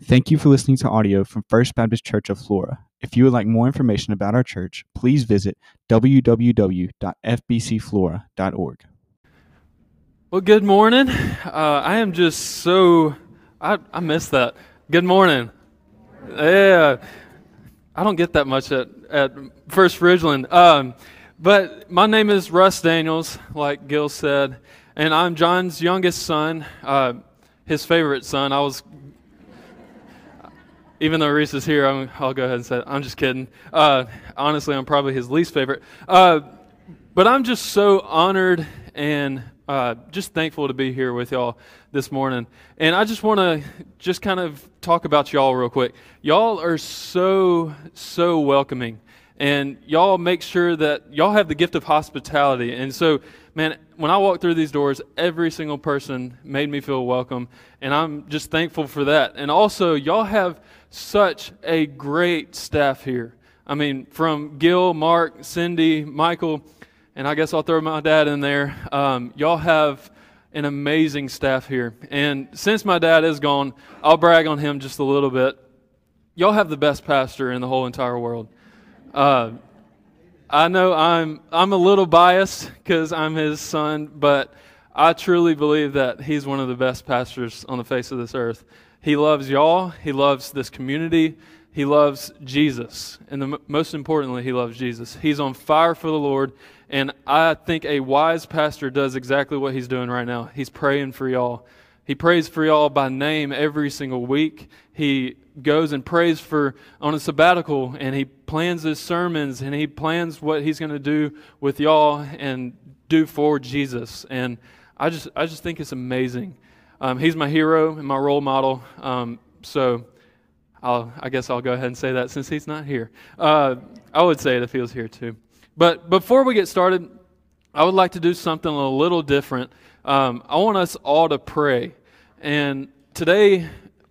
Thank you for listening to audio from First Baptist Church of Flora. If you would like more information about our church, please visit www.fbcflora.org. Well, good morning. Uh, I am just so, I, I missed that. Good morning. Yeah. I don't get that much at, at First Ridgeland. Um, but my name is Russ Daniels, like Gil said, and I'm John's youngest son, uh, his favorite son. I was even though Reese is here, i will go ahead and say, I'm just kidding. Uh, honestly, I'm probably his least favorite. Uh, but I'm just so honored and uh, just thankful to be here with y'all this morning. And I just want to just kind of talk about y'all real quick. Y'all are so, so welcoming. And y'all make sure that y'all have the gift of hospitality. And so, man, when I walked through these doors, every single person made me feel welcome. And I'm just thankful for that. And also, y'all have such a great staff here. I mean, from Gil, Mark, Cindy, Michael, and I guess I'll throw my dad in there. Um, y'all have an amazing staff here. And since my dad is gone, I'll brag on him just a little bit. Y'all have the best pastor in the whole entire world. Uh, I know I'm I'm a little biased because I'm his son, but I truly believe that he's one of the best pastors on the face of this earth. He loves y'all. He loves this community. He loves Jesus. And the, most importantly, he loves Jesus. He's on fire for the Lord. And I think a wise pastor does exactly what he's doing right now. He's praying for y'all. He prays for y'all by name every single week. He goes and prays for on a sabbatical and he plans his sermons and he plans what he's going to do with y'all and do for Jesus. And I just I just think it's amazing. Um, he's my hero and my role model. Um, so I'll, i guess I'll go ahead and say that since he's not here. Uh, I would say it if he was here too. But before we get started, I would like to do something a little different. Um, I want us all to pray. And today,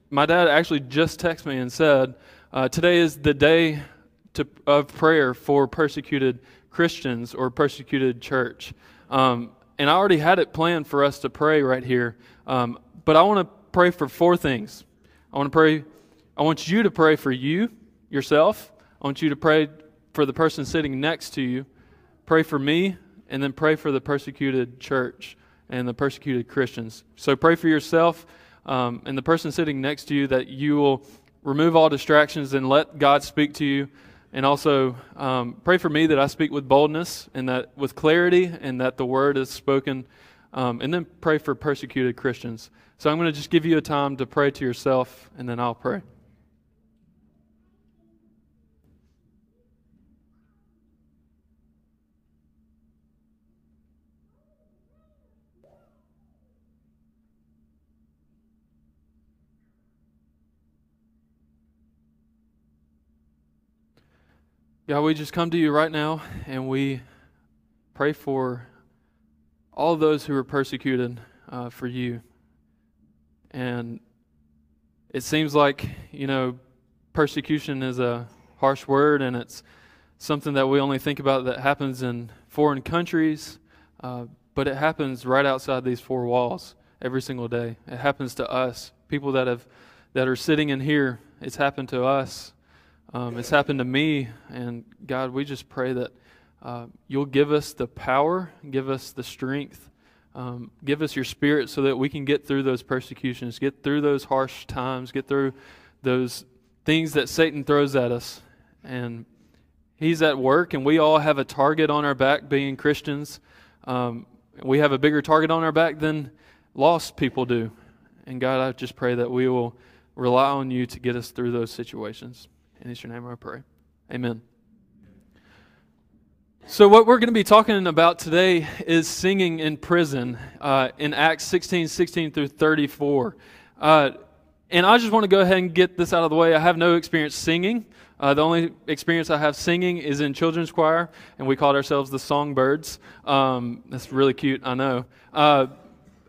my dad actually just texted me and said, uh, Today is the day to, of prayer for persecuted Christians or persecuted church. Um, and I already had it planned for us to pray right here. Um, but I want to pray for four things. I want to pray, I want you to pray for you, yourself. I want you to pray for the person sitting next to you. Pray for me, and then pray for the persecuted church and the persecuted Christians. So pray for yourself um, and the person sitting next to you that you will remove all distractions and let God speak to you. And also um, pray for me that I speak with boldness and that with clarity and that the word is spoken um, and then pray for persecuted Christians. So I'm going to just give you a time to pray to yourself, and then I'll pray. God, we just come to you right now and we pray for all those who are persecuted uh, for you. And it seems like, you know, persecution is a harsh word and it's something that we only think about that happens in foreign countries, uh, but it happens right outside these four walls every single day. It happens to us, people that have that are sitting in here. It's happened to us. Um, it's happened to me, and God, we just pray that uh, you'll give us the power, give us the strength, um, give us your spirit so that we can get through those persecutions, get through those harsh times, get through those things that Satan throws at us. And he's at work, and we all have a target on our back being Christians. Um, we have a bigger target on our back than lost people do. And God, I just pray that we will rely on you to get us through those situations. In your name I pray. Amen. So, what we're going to be talking about today is singing in prison uh, in Acts 16 16 through 34. Uh, and I just want to go ahead and get this out of the way. I have no experience singing. Uh, the only experience I have singing is in children's choir, and we called ourselves the Songbirds. Um, that's really cute, I know. Uh,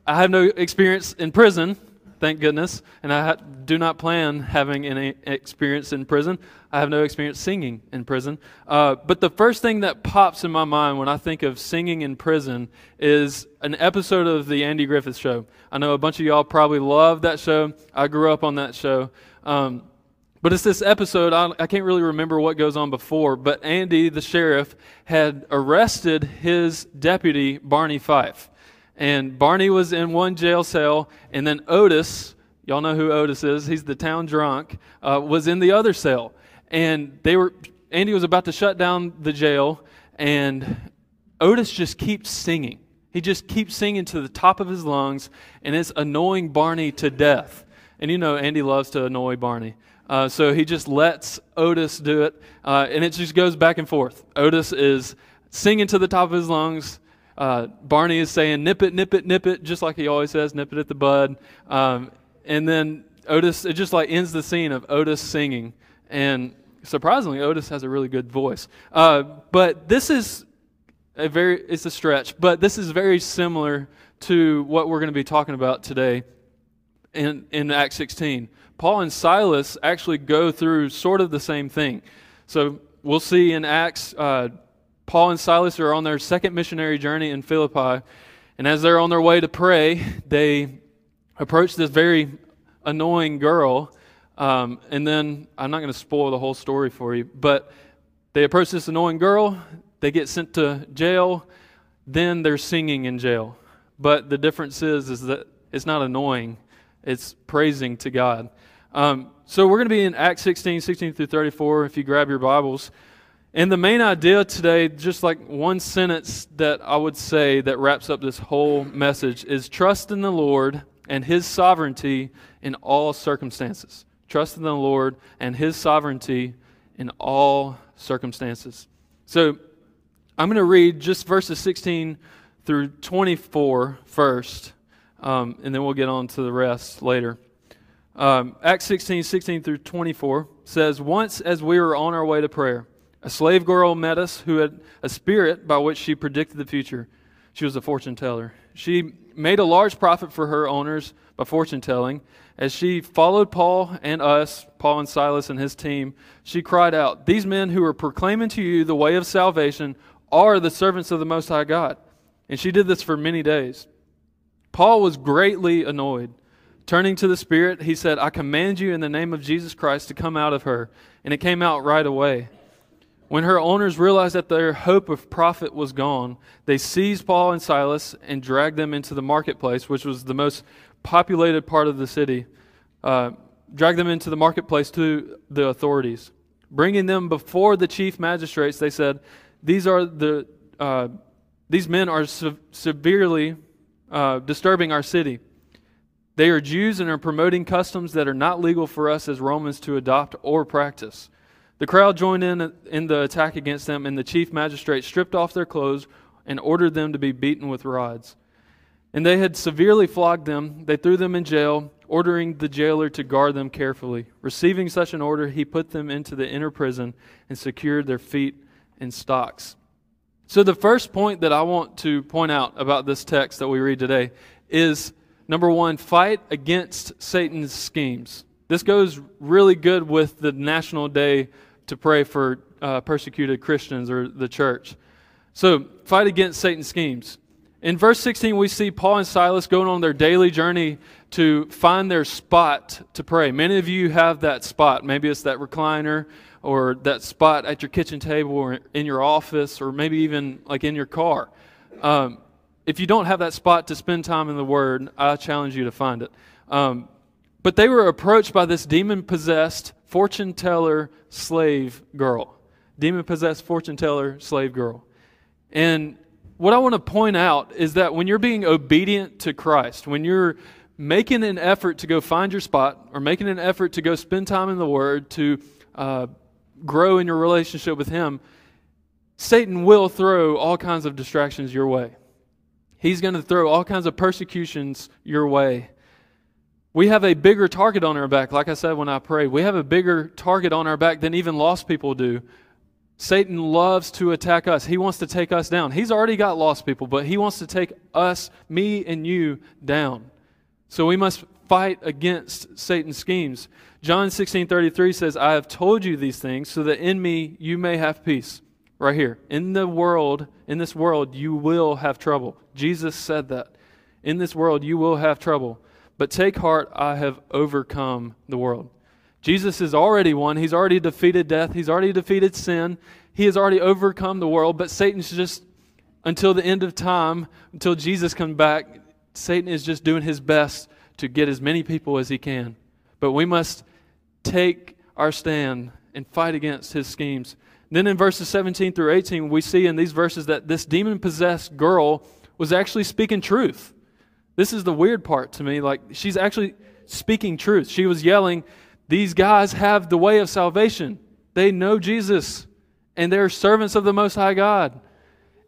I have no experience in prison. Thank goodness, and I do not plan having any experience in prison. I have no experience singing in prison. Uh, but the first thing that pops in my mind when I think of singing in prison is an episode of the Andy Griffith Show. I know a bunch of y'all probably love that show. I grew up on that show. Um, but it's this episode, I, I, can't really remember what goes on before, but Andy, the sheriff, had arrested his deputy, Barney Fife. And Barney was in one jail cell, and then Otis, y'all know who Otis is, he's the town drunk, uh, was in the other cell. And they were, Andy was about to shut down the jail, and Otis just keeps singing. He just keeps singing to the top of his lungs, and it's annoying Barney to death. And you know, Andy loves to annoy Barney. Uh, so he just lets Otis do it, uh, and it just goes back and forth. Otis is singing to the top of his lungs. Uh, Barney is saying, nip it, nip it, nip it, just like he always says, nip it at the bud. Um, and then Otis, it just like ends the scene of Otis singing. And surprisingly, Otis has a really good voice. Uh, but this is a very, it's a stretch, but this is very similar to what we're going to be talking about today in, in Acts 16. Paul and Silas actually go through sort of the same thing. So we'll see in Acts, uh, Paul and Silas are on their second missionary journey in Philippi. And as they're on their way to pray, they approach this very annoying girl. Um, and then I'm not going to spoil the whole story for you, but they approach this annoying girl. They get sent to jail. Then they're singing in jail. But the difference is, is that it's not annoying, it's praising to God. Um, so we're going to be in Acts 16, 16 through 34, if you grab your Bibles. And the main idea today, just like one sentence that I would say that wraps up this whole message, is trust in the Lord and His sovereignty in all circumstances. Trust in the Lord and His sovereignty in all circumstances. So I'm going to read just verses 16 through 24 first, um, and then we'll get on to the rest later. Um, Acts 16, 16 through 24 says, Once as we were on our way to prayer, a slave girl met us who had a spirit by which she predicted the future. She was a fortune teller. She made a large profit for her owners by fortune telling. As she followed Paul and us, Paul and Silas and his team, she cried out, These men who are proclaiming to you the way of salvation are the servants of the Most High God. And she did this for many days. Paul was greatly annoyed Turning to the Spirit, he said, I command you in the name of Jesus Christ to come out of her. And it came out right away. When her owners realized that their hope of profit was gone, they seized Paul and Silas and dragged them into the marketplace, which was the most populated part of the city. Uh, dragged them into the marketplace to the authorities. Bringing them before the chief magistrates, they said, These, are the, uh, these men are se- severely uh, disturbing our city. They are Jews and are promoting customs that are not legal for us as Romans to adopt or practice. The crowd joined in in the attack against them, and the chief magistrate stripped off their clothes and ordered them to be beaten with rods. And they had severely flogged them. They threw them in jail, ordering the jailer to guard them carefully. Receiving such an order, he put them into the inner prison and secured their feet in stocks. So, the first point that I want to point out about this text that we read today is Number one, fight against Satan's schemes. This goes really good with the National Day to pray for uh, persecuted Christians or the church. So, fight against Satan's schemes. In verse 16, we see Paul and Silas going on their daily journey to find their spot to pray. Many of you have that spot. Maybe it's that recliner or that spot at your kitchen table or in your office or maybe even like in your car. Um, if you don't have that spot to spend time in the Word, I challenge you to find it. Um, but they were approached by this demon possessed fortune teller slave girl. Demon possessed fortune teller slave girl. And what I want to point out is that when you're being obedient to Christ, when you're making an effort to go find your spot or making an effort to go spend time in the Word to uh, grow in your relationship with Him, Satan will throw all kinds of distractions your way. He's going to throw all kinds of persecutions your way. We have a bigger target on our back, like I said when I prayed. We have a bigger target on our back than even lost people do. Satan loves to attack us. He wants to take us down. He's already got lost people, but he wants to take us, me and you, down. So we must fight against Satan's schemes. John 16:33 says, "I have told you these things so that in me you may have peace." Right here. In the world, in this world you will have trouble. Jesus said that. In this world you will have trouble. But take heart, I have overcome the world. Jesus is already won. He's already defeated death. He's already defeated sin. He has already overcome the world, but Satan's just until the end of time, until Jesus comes back, Satan is just doing his best to get as many people as he can. But we must take our stand and fight against his schemes. Then in verses 17 through 18, we see in these verses that this demon possessed girl was actually speaking truth. This is the weird part to me. Like, she's actually speaking truth. She was yelling, These guys have the way of salvation. They know Jesus, and they're servants of the Most High God.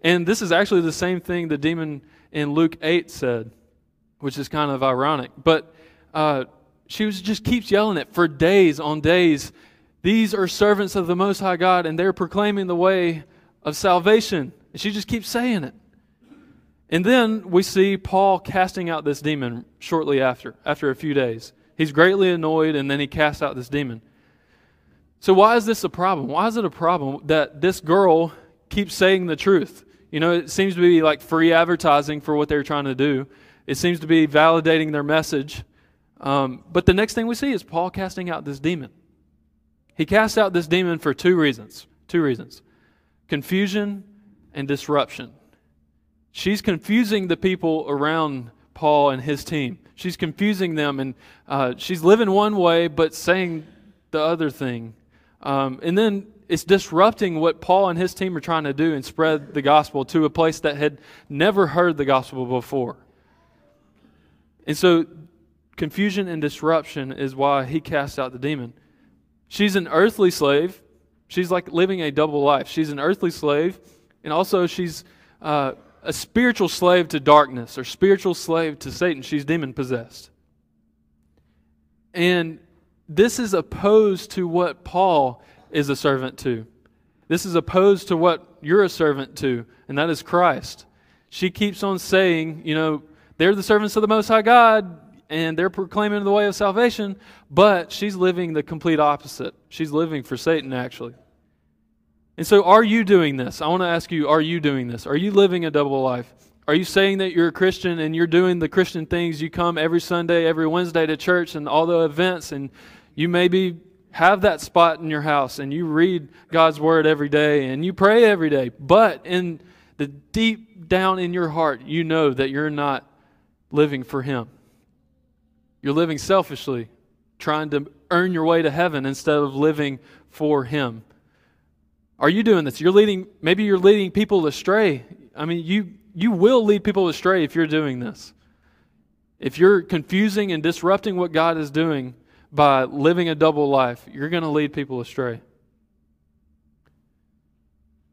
And this is actually the same thing the demon in Luke 8 said, which is kind of ironic. But uh, she was, just keeps yelling it for days on days. These are servants of the Most High God, and they're proclaiming the way of salvation. And she just keeps saying it. And then we see Paul casting out this demon shortly after, after a few days. He's greatly annoyed, and then he casts out this demon. So, why is this a problem? Why is it a problem that this girl keeps saying the truth? You know, it seems to be like free advertising for what they're trying to do. It seems to be validating their message. Um, but the next thing we see is Paul casting out this demon. He casts out this demon for two reasons. Two reasons confusion and disruption. She's confusing the people around Paul and his team. She's confusing them, and uh, she's living one way but saying the other thing. Um, and then it's disrupting what Paul and his team are trying to do and spread the gospel to a place that had never heard the gospel before. And so, confusion and disruption is why he casts out the demon. She's an earthly slave. She's like living a double life. She's an earthly slave, and also she's uh, a spiritual slave to darkness or spiritual slave to Satan. She's demon possessed. And this is opposed to what Paul is a servant to. This is opposed to what you're a servant to, and that is Christ. She keeps on saying, you know, they're the servants of the Most High God, and they're proclaiming the way of salvation, but she's living the complete opposite. She's living for Satan, actually. And so, are you doing this? I want to ask you, are you doing this? Are you living a double life? Are you saying that you're a Christian and you're doing the Christian things? You come every Sunday, every Wednesday to church and all the events, and you maybe have that spot in your house and you read God's word every day and you pray every day, but in the deep down in your heart, you know that you're not living for Him. You're living selfishly, trying to earn your way to heaven instead of living for Him. Are you doing this? You're leading, maybe you're leading people astray. I mean, you, you will lead people astray if you're doing this. If you're confusing and disrupting what God is doing, by living a double life, you're going to lead people astray.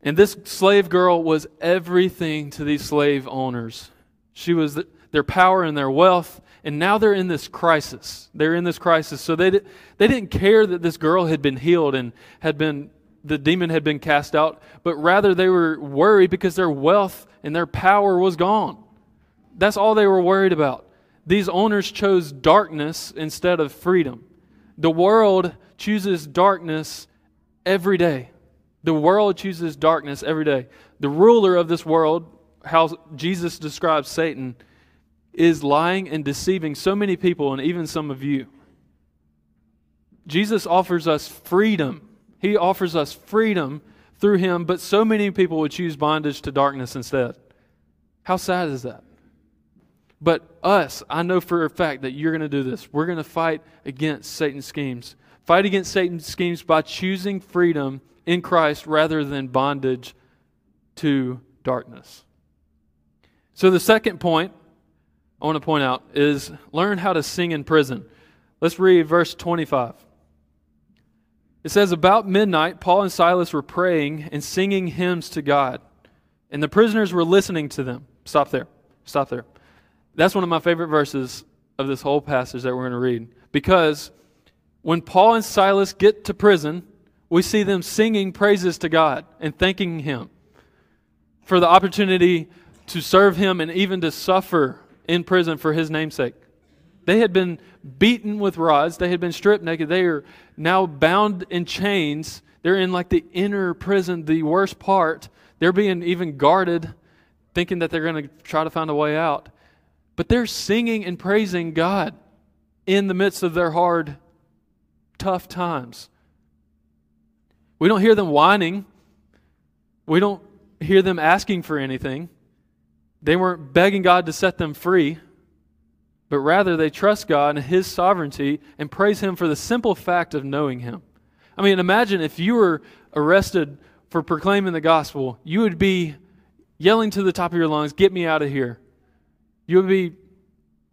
And this slave girl was everything to these slave owners. She was the, their power and their wealth, and now they're in this crisis. They're in this crisis. So they, they didn't care that this girl had been healed and had been, the demon had been cast out, but rather they were worried because their wealth and their power was gone. That's all they were worried about. These owners chose darkness instead of freedom. The world chooses darkness every day. The world chooses darkness every day. The ruler of this world, how Jesus describes Satan, is lying and deceiving so many people and even some of you. Jesus offers us freedom. He offers us freedom through him, but so many people would choose bondage to darkness instead. How sad is that? But us, I know for a fact that you're going to do this. We're going to fight against Satan's schemes. Fight against Satan's schemes by choosing freedom in Christ rather than bondage to darkness. So, the second point I want to point out is learn how to sing in prison. Let's read verse 25. It says, About midnight, Paul and Silas were praying and singing hymns to God, and the prisoners were listening to them. Stop there. Stop there. That's one of my favorite verses of this whole passage that we're going to read. Because when Paul and Silas get to prison, we see them singing praises to God and thanking Him for the opportunity to serve Him and even to suffer in prison for His namesake. They had been beaten with rods, they had been stripped naked. They are now bound in chains. They're in like the inner prison, the worst part. They're being even guarded, thinking that they're going to try to find a way out. But they're singing and praising God in the midst of their hard, tough times. We don't hear them whining. We don't hear them asking for anything. They weren't begging God to set them free, but rather they trust God and His sovereignty and praise Him for the simple fact of knowing Him. I mean, imagine if you were arrested for proclaiming the gospel, you would be yelling to the top of your lungs, Get me out of here. You would be,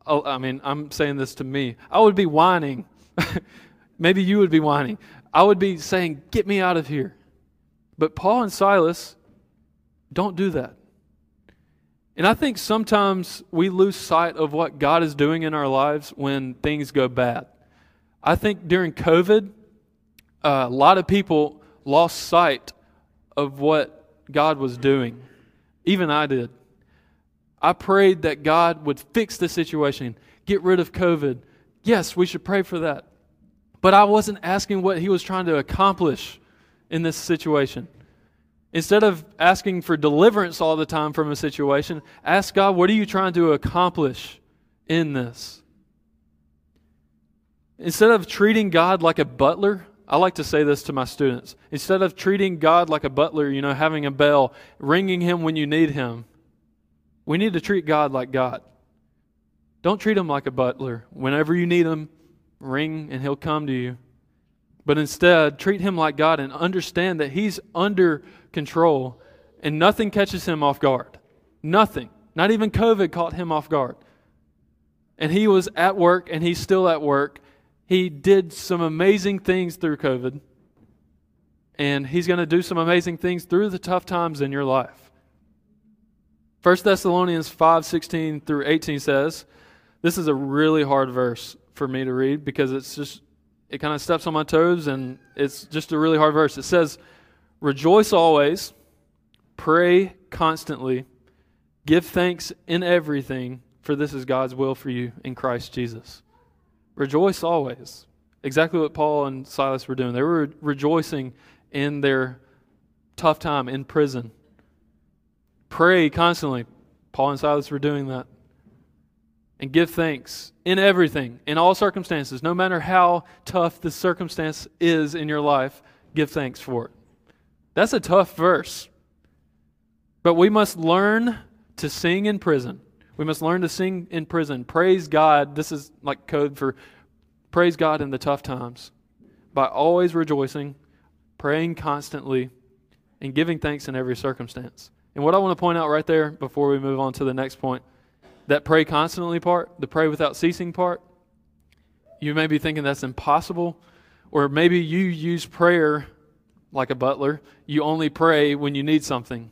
oh, I mean, I'm saying this to me. I would be whining. Maybe you would be whining. I would be saying, Get me out of here. But Paul and Silas don't do that. And I think sometimes we lose sight of what God is doing in our lives when things go bad. I think during COVID, uh, a lot of people lost sight of what God was doing. Even I did. I prayed that God would fix the situation, get rid of COVID. Yes, we should pray for that. But I wasn't asking what He was trying to accomplish in this situation. Instead of asking for deliverance all the time from a situation, ask God, what are you trying to accomplish in this? Instead of treating God like a butler, I like to say this to my students. Instead of treating God like a butler, you know, having a bell, ringing him when you need him, we need to treat God like God. Don't treat him like a butler. Whenever you need him, ring and he'll come to you. But instead, treat him like God and understand that he's under control and nothing catches him off guard. Nothing. Not even COVID caught him off guard. And he was at work and he's still at work. He did some amazing things through COVID. And he's going to do some amazing things through the tough times in your life. 1 Thessalonians 5 16 through 18 says, This is a really hard verse for me to read because it's just it kind of steps on my toes and it's just a really hard verse. It says, Rejoice always, pray constantly, give thanks in everything, for this is God's will for you in Christ Jesus. Rejoice always. Exactly what Paul and Silas were doing. They were rejoicing in their tough time in prison. Pray constantly. Paul and Silas were doing that and give thanks in everything, in all circumstances, no matter how tough the circumstance is in your life, give thanks for it. That's a tough verse. But we must learn to sing in prison. We must learn to sing in prison. Praise God. This is like code for praise God in the tough times by always rejoicing, praying constantly, and giving thanks in every circumstance. And what I want to point out right there before we move on to the next point that pray constantly part, the pray without ceasing part, you may be thinking that's impossible. Or maybe you use prayer like a butler. You only pray when you need something.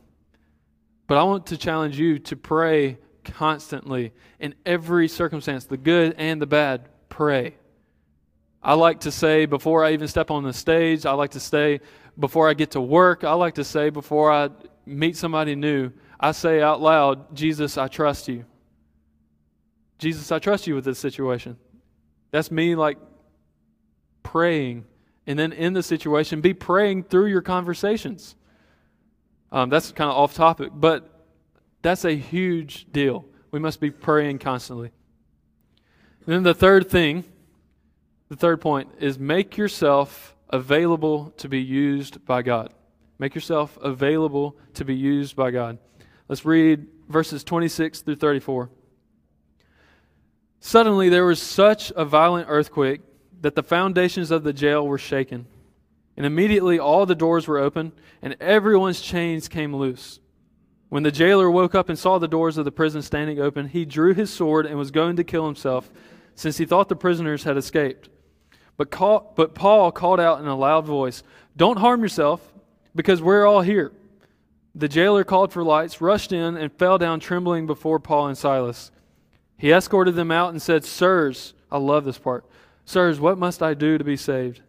But I want to challenge you to pray constantly in every circumstance, the good and the bad. Pray. I like to say before I even step on the stage, I like to say before I get to work, I like to say before I meet somebody new, I say out loud, Jesus, I trust you. Jesus, I trust you with this situation. That's me like praying. And then in the situation, be praying through your conversations. Um, that's kind of off topic, but that's a huge deal. We must be praying constantly. And then the third thing, the third point, is make yourself available to be used by God. Make yourself available to be used by God. Let's read verses 26 through 34. Suddenly there was such a violent earthquake that the foundations of the jail were shaken. And immediately all the doors were open, and everyone's chains came loose. When the jailer woke up and saw the doors of the prison standing open, he drew his sword and was going to kill himself, since he thought the prisoners had escaped. But, call, but Paul called out in a loud voice, Don't harm yourself, because we're all here. The jailer called for lights, rushed in, and fell down trembling before Paul and Silas. He escorted them out and said, Sirs, I love this part. Sirs, what must I do to be saved?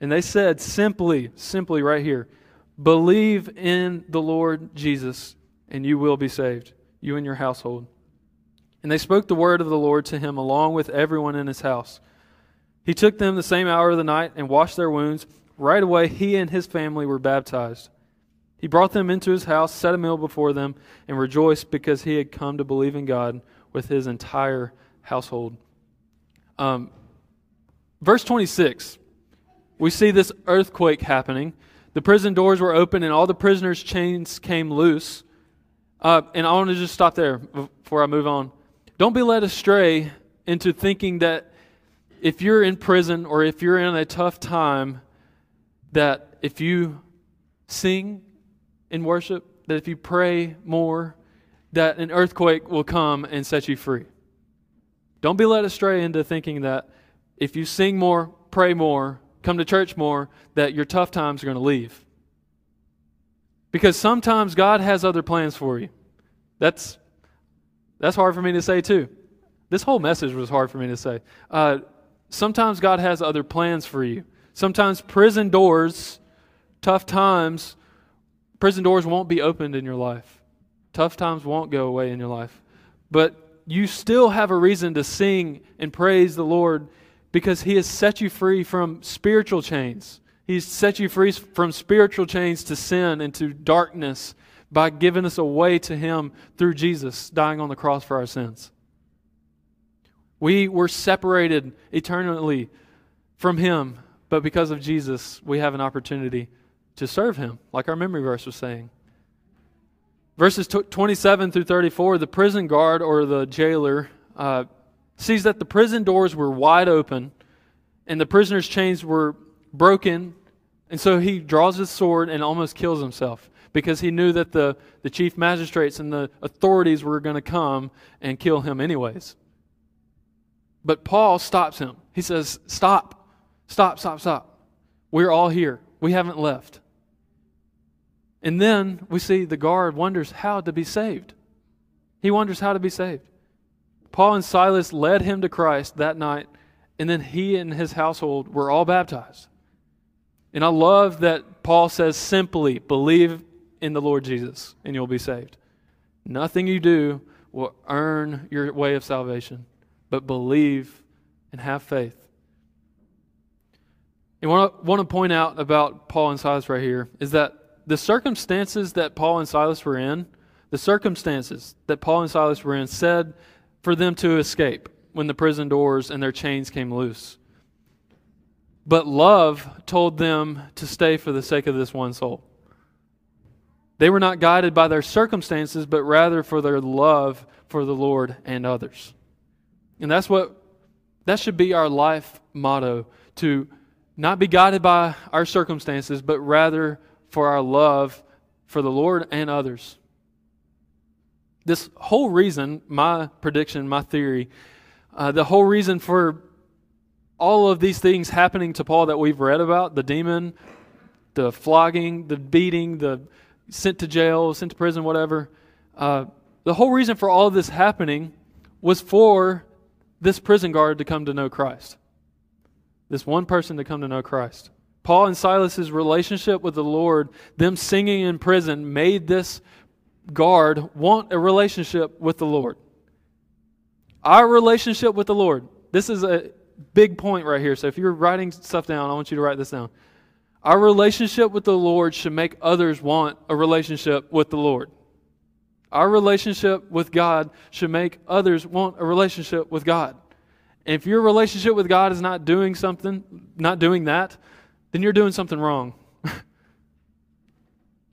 And they said simply, simply right here, believe in the Lord Jesus, and you will be saved, you and your household. And they spoke the word of the Lord to him along with everyone in his house. He took them the same hour of the night and washed their wounds. Right away, he and his family were baptized. He brought them into his house, set a meal before them, and rejoiced because he had come to believe in God with his entire household. Um, verse 26, we see this earthquake happening. The prison doors were open, and all the prisoners' chains came loose. Uh, and I want to just stop there before I move on. Don't be led astray into thinking that if you're in prison or if you're in a tough time, that if you sing in worship, that if you pray more, that an earthquake will come and set you free. Don't be led astray into thinking that if you sing more, pray more, come to church more, that your tough times are going to leave. Because sometimes God has other plans for you. That's that's hard for me to say, too. This whole message was hard for me to say. Uh, sometimes God has other plans for you. Sometimes prison doors, tough times, prison doors won't be opened in your life. Tough times won't go away in your life. But you still have a reason to sing and praise the Lord because He has set you free from spiritual chains. He's set you free from spiritual chains to sin and to darkness by giving us a way to Him through Jesus dying on the cross for our sins. We were separated eternally from Him, but because of Jesus, we have an opportunity to serve Him, like our memory verse was saying. Verses 27 through 34, the prison guard or the jailer uh, sees that the prison doors were wide open and the prisoner's chains were broken, and so he draws his sword and almost kills himself because he knew that the, the chief magistrates and the authorities were going to come and kill him anyways. But Paul stops him. He says, Stop, stop, stop, stop. We're all here. We haven't left. And then we see the guard wonders how to be saved. He wonders how to be saved. Paul and Silas led him to Christ that night, and then he and his household were all baptized. And I love that Paul says simply, believe in the Lord Jesus, and you'll be saved. Nothing you do will earn your way of salvation, but believe and have faith. And what I want to point out about Paul and Silas right here is that the circumstances that Paul and Silas were in, the circumstances that Paul and Silas were in, said for them to escape when the prison doors and their chains came loose. But love told them to stay for the sake of this one soul. They were not guided by their circumstances, but rather for their love for the Lord and others. And that's what that should be our life motto to not be guided by our circumstances, but rather for our love for the Lord and others. This whole reason, my prediction, my theory, uh, the whole reason for all of these things happening to Paul that we've read about the demon, the flogging, the beating, the sent to jail, sent to prison, whatever. Uh, the whole reason for all of this happening was for this prison guard to come to know Christ. This one person to come to know Christ. Paul and Silas's relationship with the Lord, them singing in prison, made this guard want a relationship with the Lord. Our relationship with the Lord. This is a big point right here. So if you're writing stuff down, I want you to write this down. Our relationship with the Lord should make others want a relationship with the Lord. Our relationship with God should make others want a relationship with God. And if your relationship with God is not doing something, not doing that, then you're doing something wrong.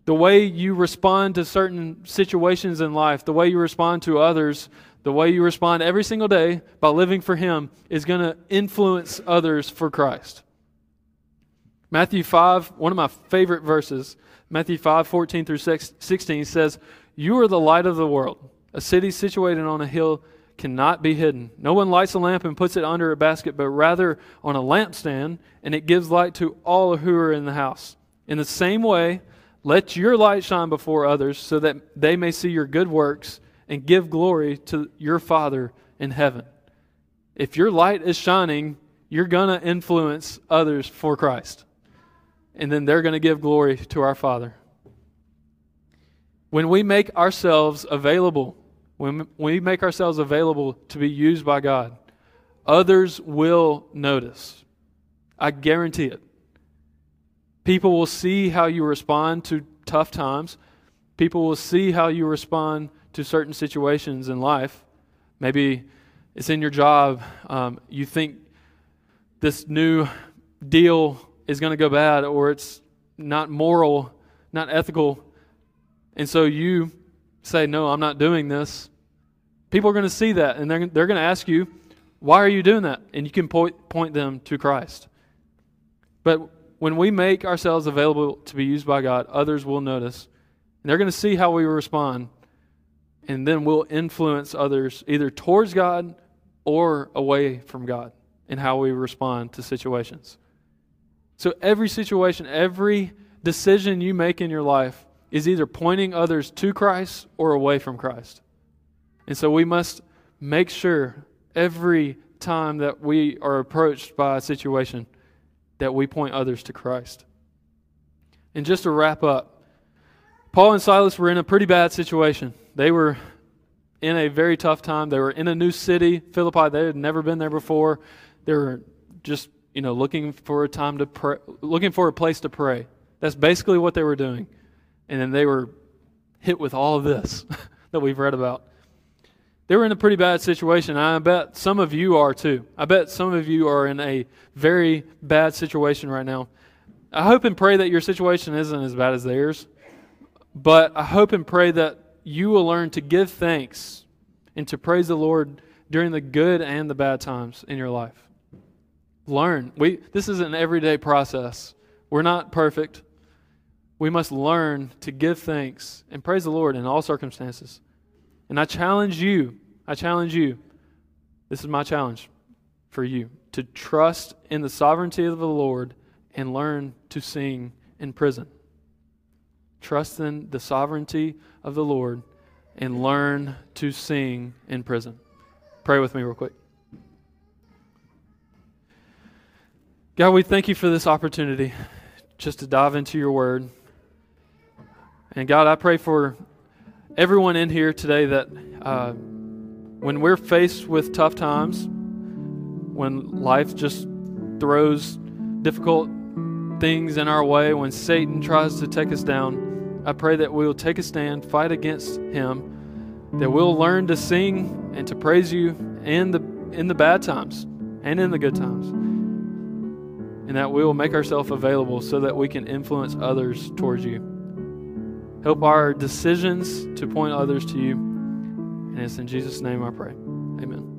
the way you respond to certain situations in life, the way you respond to others, the way you respond every single day by living for Him is going to influence others for Christ. Matthew 5, one of my favorite verses, Matthew 5, 14 through 16 says, You are the light of the world. A city situated on a hill cannot be hidden. No one lights a lamp and puts it under a basket, but rather on a lampstand, and it gives light to all who are in the house. In the same way, let your light shine before others, so that they may see your good works and give glory to your Father in heaven. If your light is shining, you're going to influence others for Christ and then they're going to give glory to our Father. When we make ourselves available when we make ourselves available to be used by God, others will notice. I guarantee it. People will see how you respond to tough times. People will see how you respond to certain situations in life. Maybe it's in your job. Um, you think this new deal is going to go bad or it's not moral, not ethical. And so you say, No, I'm not doing this. People are going to see that and they're, they're going to ask you, Why are you doing that? And you can point, point them to Christ. But when we make ourselves available to be used by God, others will notice. And they're going to see how we respond. And then we'll influence others either towards God or away from God in how we respond to situations. So every situation, every decision you make in your life is either pointing others to Christ or away from Christ. And so we must make sure every time that we are approached by a situation that we point others to Christ. And just to wrap up, Paul and Silas were in a pretty bad situation. They were in a very tough time. They were in a new city, Philippi. They had never been there before. They were just, you know, looking for a time to pray, looking for a place to pray. That's basically what they were doing. And then they were hit with all of this that we've read about. They were in a pretty bad situation. I bet some of you are too. I bet some of you are in a very bad situation right now. I hope and pray that your situation isn't as bad as theirs, but I hope and pray that you will learn to give thanks and to praise the Lord during the good and the bad times in your life. Learn. We, this is an everyday process. We're not perfect. We must learn to give thanks and praise the Lord in all circumstances. And I challenge you, I challenge you, this is my challenge for you, to trust in the sovereignty of the Lord and learn to sing in prison. Trust in the sovereignty of the Lord and learn to sing in prison. Pray with me, real quick. God, we thank you for this opportunity just to dive into your word. And God, I pray for everyone in here today that uh, when we're faced with tough times, when life just throws difficult things in our way, when Satan tries to take us down, I pray that we will take a stand, fight against him, that we'll learn to sing and to praise you in the in the bad times and in the good times and that we will make ourselves available so that we can influence others towards you. Help our decisions to point others to you. And it's in Jesus' name I pray. Amen.